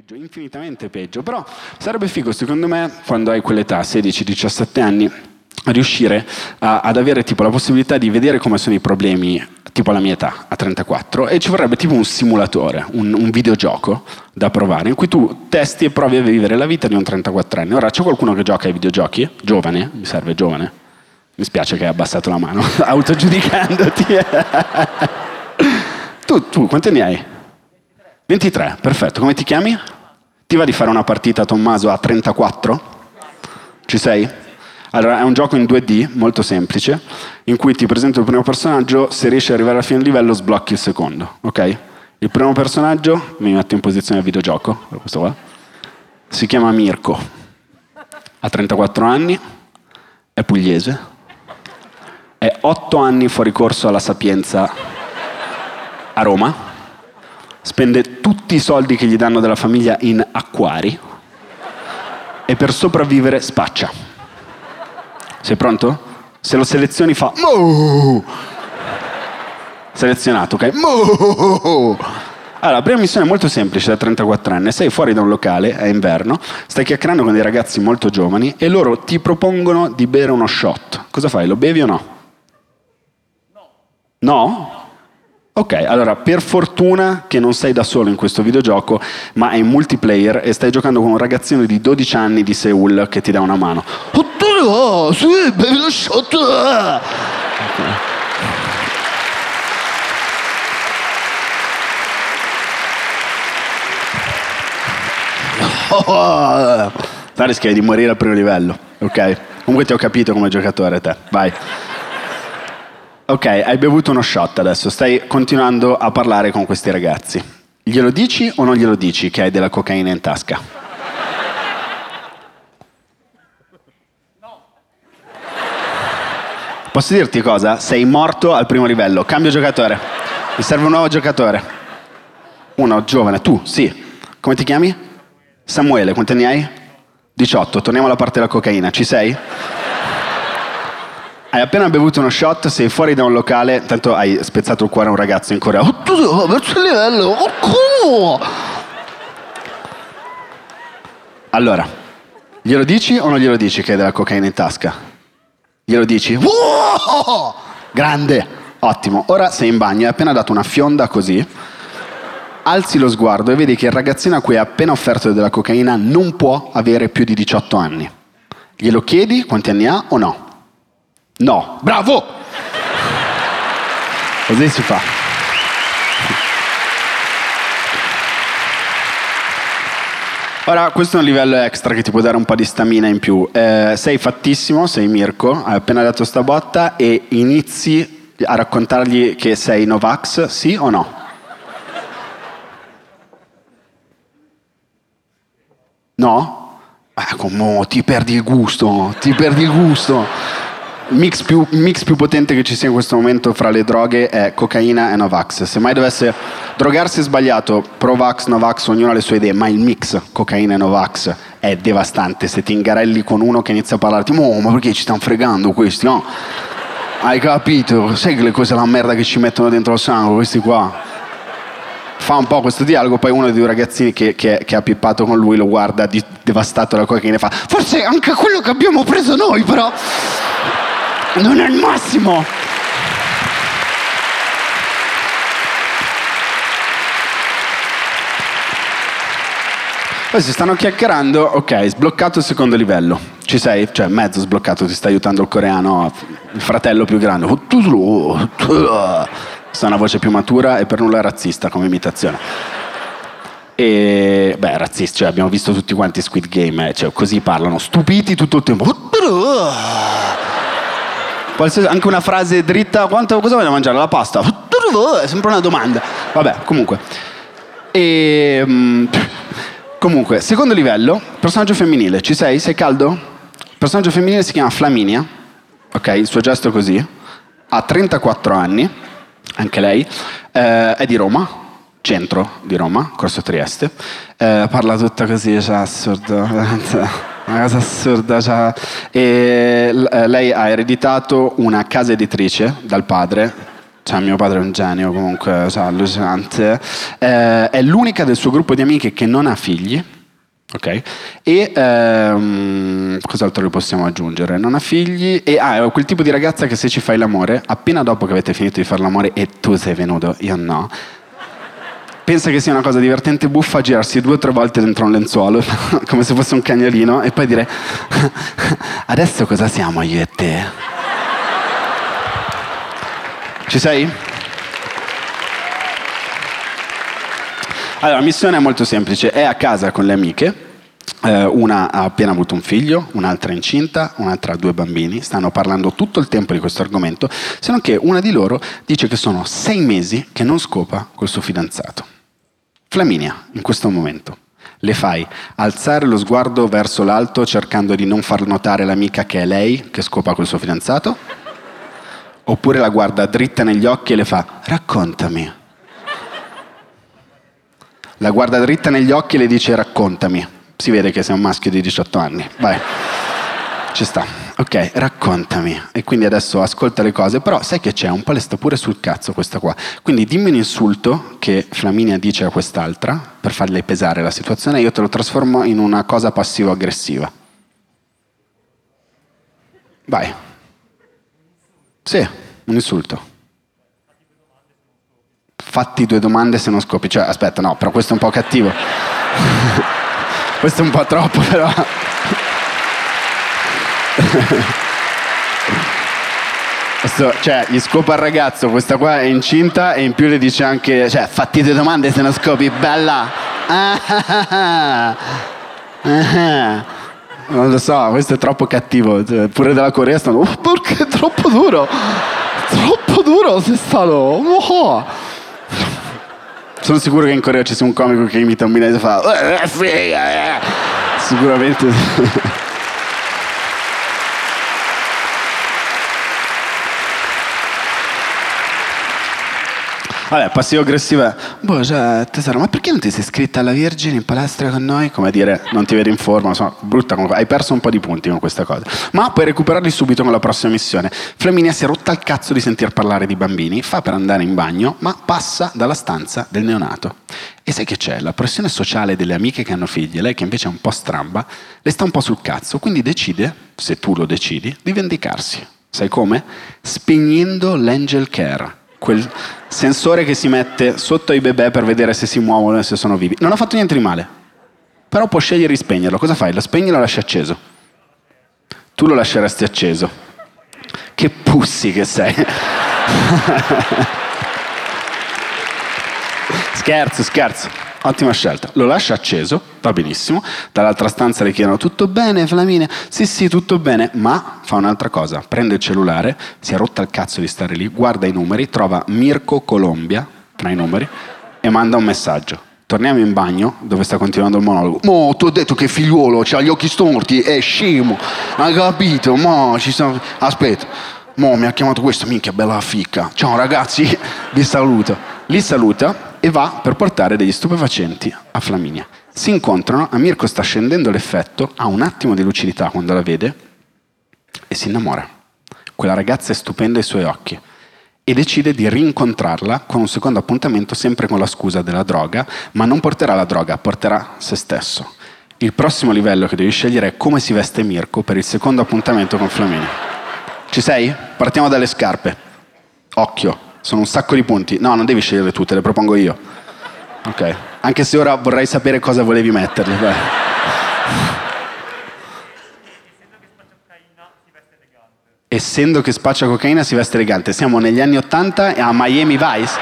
peggio, infinitamente peggio, però sarebbe figo secondo me quando hai quell'età, 16-17 anni, riuscire a, ad avere tipo la possibilità di vedere come sono i problemi tipo alla mia età, a 34, e ci vorrebbe tipo un simulatore, un, un videogioco da provare, in cui tu testi e provi a vivere la vita di un 34 anni. Ora c'è qualcuno che gioca ai videogiochi? Giovane? Mi serve giovane? Mi spiace che hai abbassato la mano, autogiudicandoti. tu, tu, quanti ne hai? 23, perfetto. Come ti chiami? Ti va di fare una partita, Tommaso, a 34? Ci sei? Allora, è un gioco in 2D, molto semplice, in cui ti presento il primo personaggio, se riesci ad arrivare alla fine del livello sblocchi il secondo, ok? Il primo personaggio, mi metto in posizione videogioco, questo qua, si chiama Mirko, ha 34 anni, è pugliese, è 8 anni fuori corso alla Sapienza a Roma, spende tutti i soldi che gli danno della famiglia in acquari e per sopravvivere spaccia. Sei pronto? Se lo selezioni fa Moo! Selezionato, ok? Moo! Allora, la prima missione è molto semplice da 34 anni. Sei fuori da un locale, è inverno, stai chiacchierando con dei ragazzi molto giovani e loro ti propongono di bere uno shot. Cosa fai? Lo bevi o no? No? No? Ok, allora per fortuna che non sei da solo in questo videogioco, ma è in multiplayer e stai giocando con un ragazzino di 12 anni di Seoul che ti dà una mano. Okay. Oh, rischiai di morire al primo livello, ok? Comunque ti ho capito come giocatore te, vai. Ok, hai bevuto uno shot adesso, stai continuando a parlare con questi ragazzi. Glielo dici o non glielo dici che hai della cocaina in tasca? No. Posso dirti cosa? Sei morto al primo livello. Cambio giocatore. Mi serve un nuovo giocatore. Uno giovane, tu, sì. Come ti chiami? Samuele, quanti anni hai? 18. Torniamo alla parte della cocaina. Ci sei? Hai appena bevuto uno shot, sei fuori da un locale, tanto hai spezzato il cuore a un ragazzo in Corea. Oh, tu oh, verso il livello, oh, come? Allora, glielo dici o non glielo dici che hai della cocaina in tasca? Glielo dici? Oh, grande, ottimo. Ora sei in bagno, hai appena dato una fionda così. Alzi lo sguardo e vedi che il ragazzino a cui hai appena offerto della cocaina non può avere più di 18 anni. Glielo chiedi quanti anni ha o no? No, bravo! Così si fa. Ora, questo è un livello extra che ti può dare un po' di stamina in più. Eh, sei fattissimo, sei Mirko, hai appena dato sta botta e inizi a raccontargli che sei Novax, sì o no? No? Ah, come ti perdi il gusto, ti perdi il gusto mix più, mix più potente che ci sia in questo momento fra le droghe è cocaina e Novax. Se mai dovesse drogarsi sbagliato, Provax, Novax, ognuno ha le sue idee, ma il mix cocaina e Novax è devastante. Se ti ingarelli con uno che inizia a parlarti, oh, ma perché ci stanno fregando questi? No? Hai capito? Sai che le cose la merda che ci mettono dentro il sangue, questi qua? Fa un po' questo dialogo, poi uno dei due ragazzini che, che, che ha pippato con lui lo guarda di, devastato dalla cocaina e fa Forse anche quello che abbiamo preso noi, però non è il massimo. Poi si stanno chiacchierando, ok, sbloccato il secondo livello. Ci sei? Cioè, mezzo sbloccato, ti sta aiutando il coreano, il fratello più grande. Sta una voce più matura e per nulla razzista come imitazione. E, beh, razzista, cioè abbiamo visto tutti quanti Squid Game, eh, cioè, così parlano, stupiti tutto il tempo. Qualsiasi, anche una frase dritta, quanto, cosa voglio mangiare? La pasta? È sempre una domanda. Vabbè, comunque. E, um, comunque, secondo livello, personaggio femminile. Ci sei? Sei caldo? Il personaggio femminile si chiama Flaminia. Ok, il suo gesto è così. Ha 34 anni, anche lei. Eh, è di Roma, centro di Roma, Corso Trieste. Eh, parla tutta così, cioè, assurdo una cosa assurda. Cioè. E eh, lei ha ereditato una casa editrice dal padre, cioè mio padre è un genio comunque, cioè, allucinante, eh, è l'unica del suo gruppo di amiche che non ha figli, ok? E ehm, cos'altro le possiamo aggiungere? Non ha figli e ah, è quel tipo di ragazza che se ci fai l'amore, appena dopo che avete finito di fare l'amore e tu sei venuto, io no, pensa che sia una cosa divertente e buffa girarsi due o tre volte dentro un lenzuolo, come se fosse un cagnolino, e poi dire adesso cosa siamo io e te? Ci sei? Allora, la missione è molto semplice, è a casa con le amiche, una ha appena avuto un figlio, un'altra è incinta, un'altra ha due bambini, stanno parlando tutto il tempo di questo argomento, se non che una di loro dice che sono sei mesi che non scopa col suo fidanzato. Flaminia, in questo momento, le fai alzare lo sguardo verso l'alto cercando di non far notare l'amica che è lei che scopa col suo fidanzato? Oppure la guarda dritta negli occhi e le fa raccontami. La guarda dritta negli occhi e le dice raccontami. Si vede che sei un maschio di 18 anni. Vai. Ci sta. Ok, raccontami. E quindi adesso ascolta le cose, però sai che c'è, un po' le sta pure sul cazzo questa qua. Quindi dimmi un insulto che Flaminia dice a quest'altra per farle pesare la situazione e io te lo trasformo in una cosa passivo-aggressiva. Vai. Sì, un insulto. Fatti due domande se non scopi. Cioè, aspetta, no, però questo è un po' cattivo. questo è un po' troppo, però. Questo, cioè, gli scopa al ragazzo, questa qua è incinta e in più le dice anche, cioè, fatti due domande se non scopi, bella. Non lo so, questo è troppo cattivo. Cioè, pure della Corea stanno, oh, perché è troppo duro? Troppo duro sei stato. Oh. Sono sicuro che in Corea ci sia un comico che imita un milanese e fa, eh, eh. sicuramente. Vabbè, passivo-aggressiva. Boh, cioè, tesoro, ma perché non ti sei iscritta alla Virgin in palestra con noi? Come dire, non ti vedi in forma, insomma, brutta. Hai perso un po' di punti con questa cosa. Ma puoi recuperarli subito con la prossima missione. Flaminia si è rotta il cazzo di sentir parlare di bambini, fa per andare in bagno, ma passa dalla stanza del neonato. E sai che c'è? La pressione sociale delle amiche che hanno figli, lei che invece è un po' stramba, le sta un po' sul cazzo, quindi decide, se tu lo decidi, di vendicarsi. Sai come? Spegnendo l'angel care quel sensore che si mette sotto ai bebè per vedere se si muovono e se sono vivi. Non ha fatto niente di male, però può scegliere di spegnerlo. Cosa fai? Lo spegni o lo lasci acceso? Tu lo lasceresti acceso. Che pussi che sei. scherzo, scherzo. Ottima scelta. Lo lascia acceso, va benissimo. Dall'altra stanza le chiedono tutto bene, Flaminia? Sì, sì, tutto bene, ma fa un'altra cosa. Prende il cellulare, si è rotta il cazzo di stare lì, guarda i numeri, trova Mirko Colombia tra i numeri e manda un messaggio. Torniamo in bagno dove sta continuando il monologo. Mo, ti ho detto che figliuolo ha gli occhi storti, è scemo. Hai capito? Mo, ci sono... Aspetta. Mo, mi ha chiamato questo, minchia, bella ficca. Ciao ragazzi, vi saluto. Li saluta e va per portare degli stupefacenti a Flaminia. Si incontrano, a Mirko sta scendendo l'effetto, ha un attimo di lucidità quando la vede e si innamora. Quella ragazza è stupenda ai suoi occhi e decide di rincontrarla con un secondo appuntamento sempre con la scusa della droga, ma non porterà la droga, porterà se stesso. Il prossimo livello che devi scegliere è come si veste Mirko per il secondo appuntamento con Flaminia. Ci sei? Partiamo dalle scarpe. Occhio, sono un sacco di punti. No, non devi scegliere tutte, le propongo io. Ok. Anche se ora vorrei sapere cosa volevi metterli. Beh. Essendo che spaccia cocaina si veste elegante. Siamo negli anni Ottanta a Miami Vice.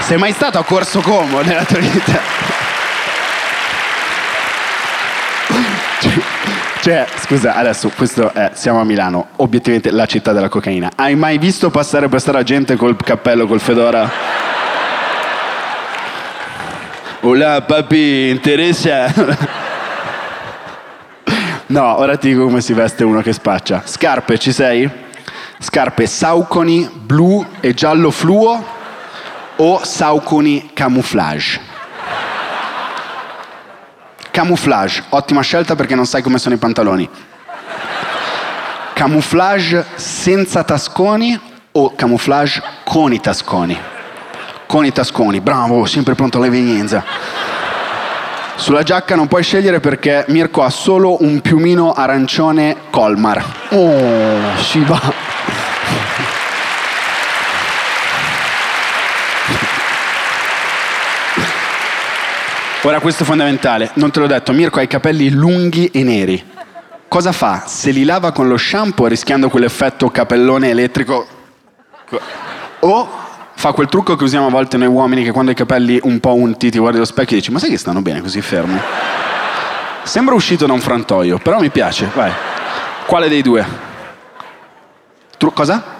Sei mai stato a Corso Como nella tua vita? Cioè, scusa, adesso questo è, siamo a Milano, obiettivamente la città della cocaina. Hai mai visto passare per strada gente col cappello, col fedora? Hola papi, interessa? no, ora ti dico come si veste uno che spaccia. Scarpe, ci sei? Scarpe sauconi blu e giallo fluo o sauconi camouflage? Camouflage, ottima scelta perché non sai come sono i pantaloni. Camouflage senza tasconi o camouflage con i tasconi. Con i tasconi, bravo, sempre pronto all'evenienza. Sulla giacca non puoi scegliere perché Mirko ha solo un piumino arancione Colmar. Oh, si va. Ora questo è fondamentale, non te l'ho detto, Mirko ha i capelli lunghi e neri. Cosa fa? Se li lava con lo shampoo rischiando quell'effetto capellone elettrico o fa quel trucco che usiamo a volte noi uomini che quando hai i capelli un po' unti ti guardi allo specchio e dici ma sai che stanno bene così fermi? Sembra uscito da un frantoio, però mi piace, vai. Quale dei due? Tru- cosa?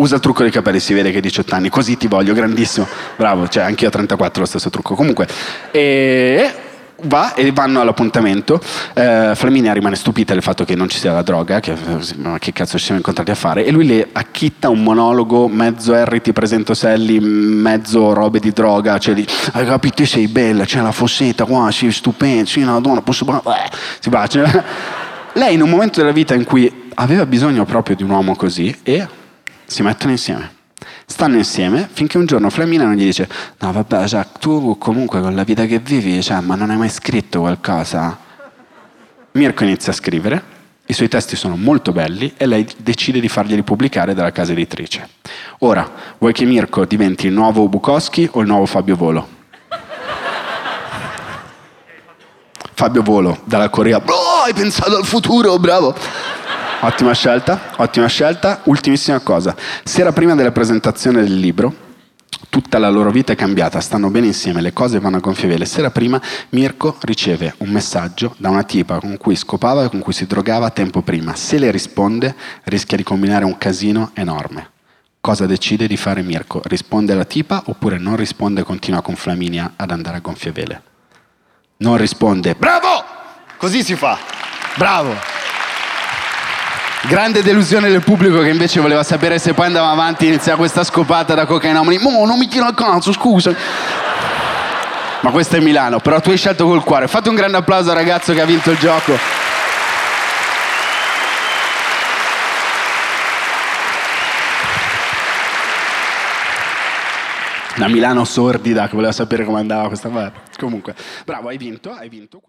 Usa il trucco dei capelli, si vede che hai 18 anni, così ti voglio, grandissimo. Bravo, cioè anche io a 34 lo stesso trucco. Comunque, e va e vanno all'appuntamento. Eh, Flaminia rimane stupita del fatto che non ci sia la droga, che, ma che cazzo ci siamo incontrati a fare, e lui le acchitta un monologo mezzo Harry ti presento Sally, mezzo robe di droga, cioè di, hai capito, sei bella, c'è la fossetta qua, sei stupenda, sei una donna, posso... Eh, si bacia. Lei in un momento della vita in cui aveva bisogno proprio di un uomo così e si mettono insieme. Stanno insieme finché un giorno Flamina non gli dice no vabbè, cioè, tu comunque con la vita che vivi, cioè, ma non hai mai scritto qualcosa? Mirko inizia a scrivere, i suoi testi sono molto belli e lei decide di farglieli pubblicare dalla casa editrice. Ora, vuoi che Mirko diventi il nuovo Bukowski o il nuovo Fabio Volo? Fabio Volo, dalla Corea. Oh, hai pensato al futuro, bravo! Ottima scelta, ottima scelta. Ultimissima cosa. Sera prima della presentazione del libro, tutta la loro vita è cambiata, stanno bene insieme, le cose vanno a gonfie vele. Sera prima Mirko riceve un messaggio da una tipa con cui scopava e con cui si drogava tempo prima. Se le risponde rischia di combinare un casino enorme. Cosa decide di fare Mirko? Risponde alla tipa oppure non risponde e continua con Flaminia ad andare a gonfie vele? Non risponde. Bravo! Così si fa. Bravo! Grande delusione del pubblico che invece voleva sapere se poi andava avanti e iniziava questa scopata da cocainomani. Mo, non mi tiro al cazzo, scusa. Ma questo è Milano, però tu hai scelto col cuore. Fate un grande applauso al ragazzo che ha vinto il gioco. La Milano sordida che voleva sapere come andava questa cosa. Comunque, bravo, hai vinto, hai vinto.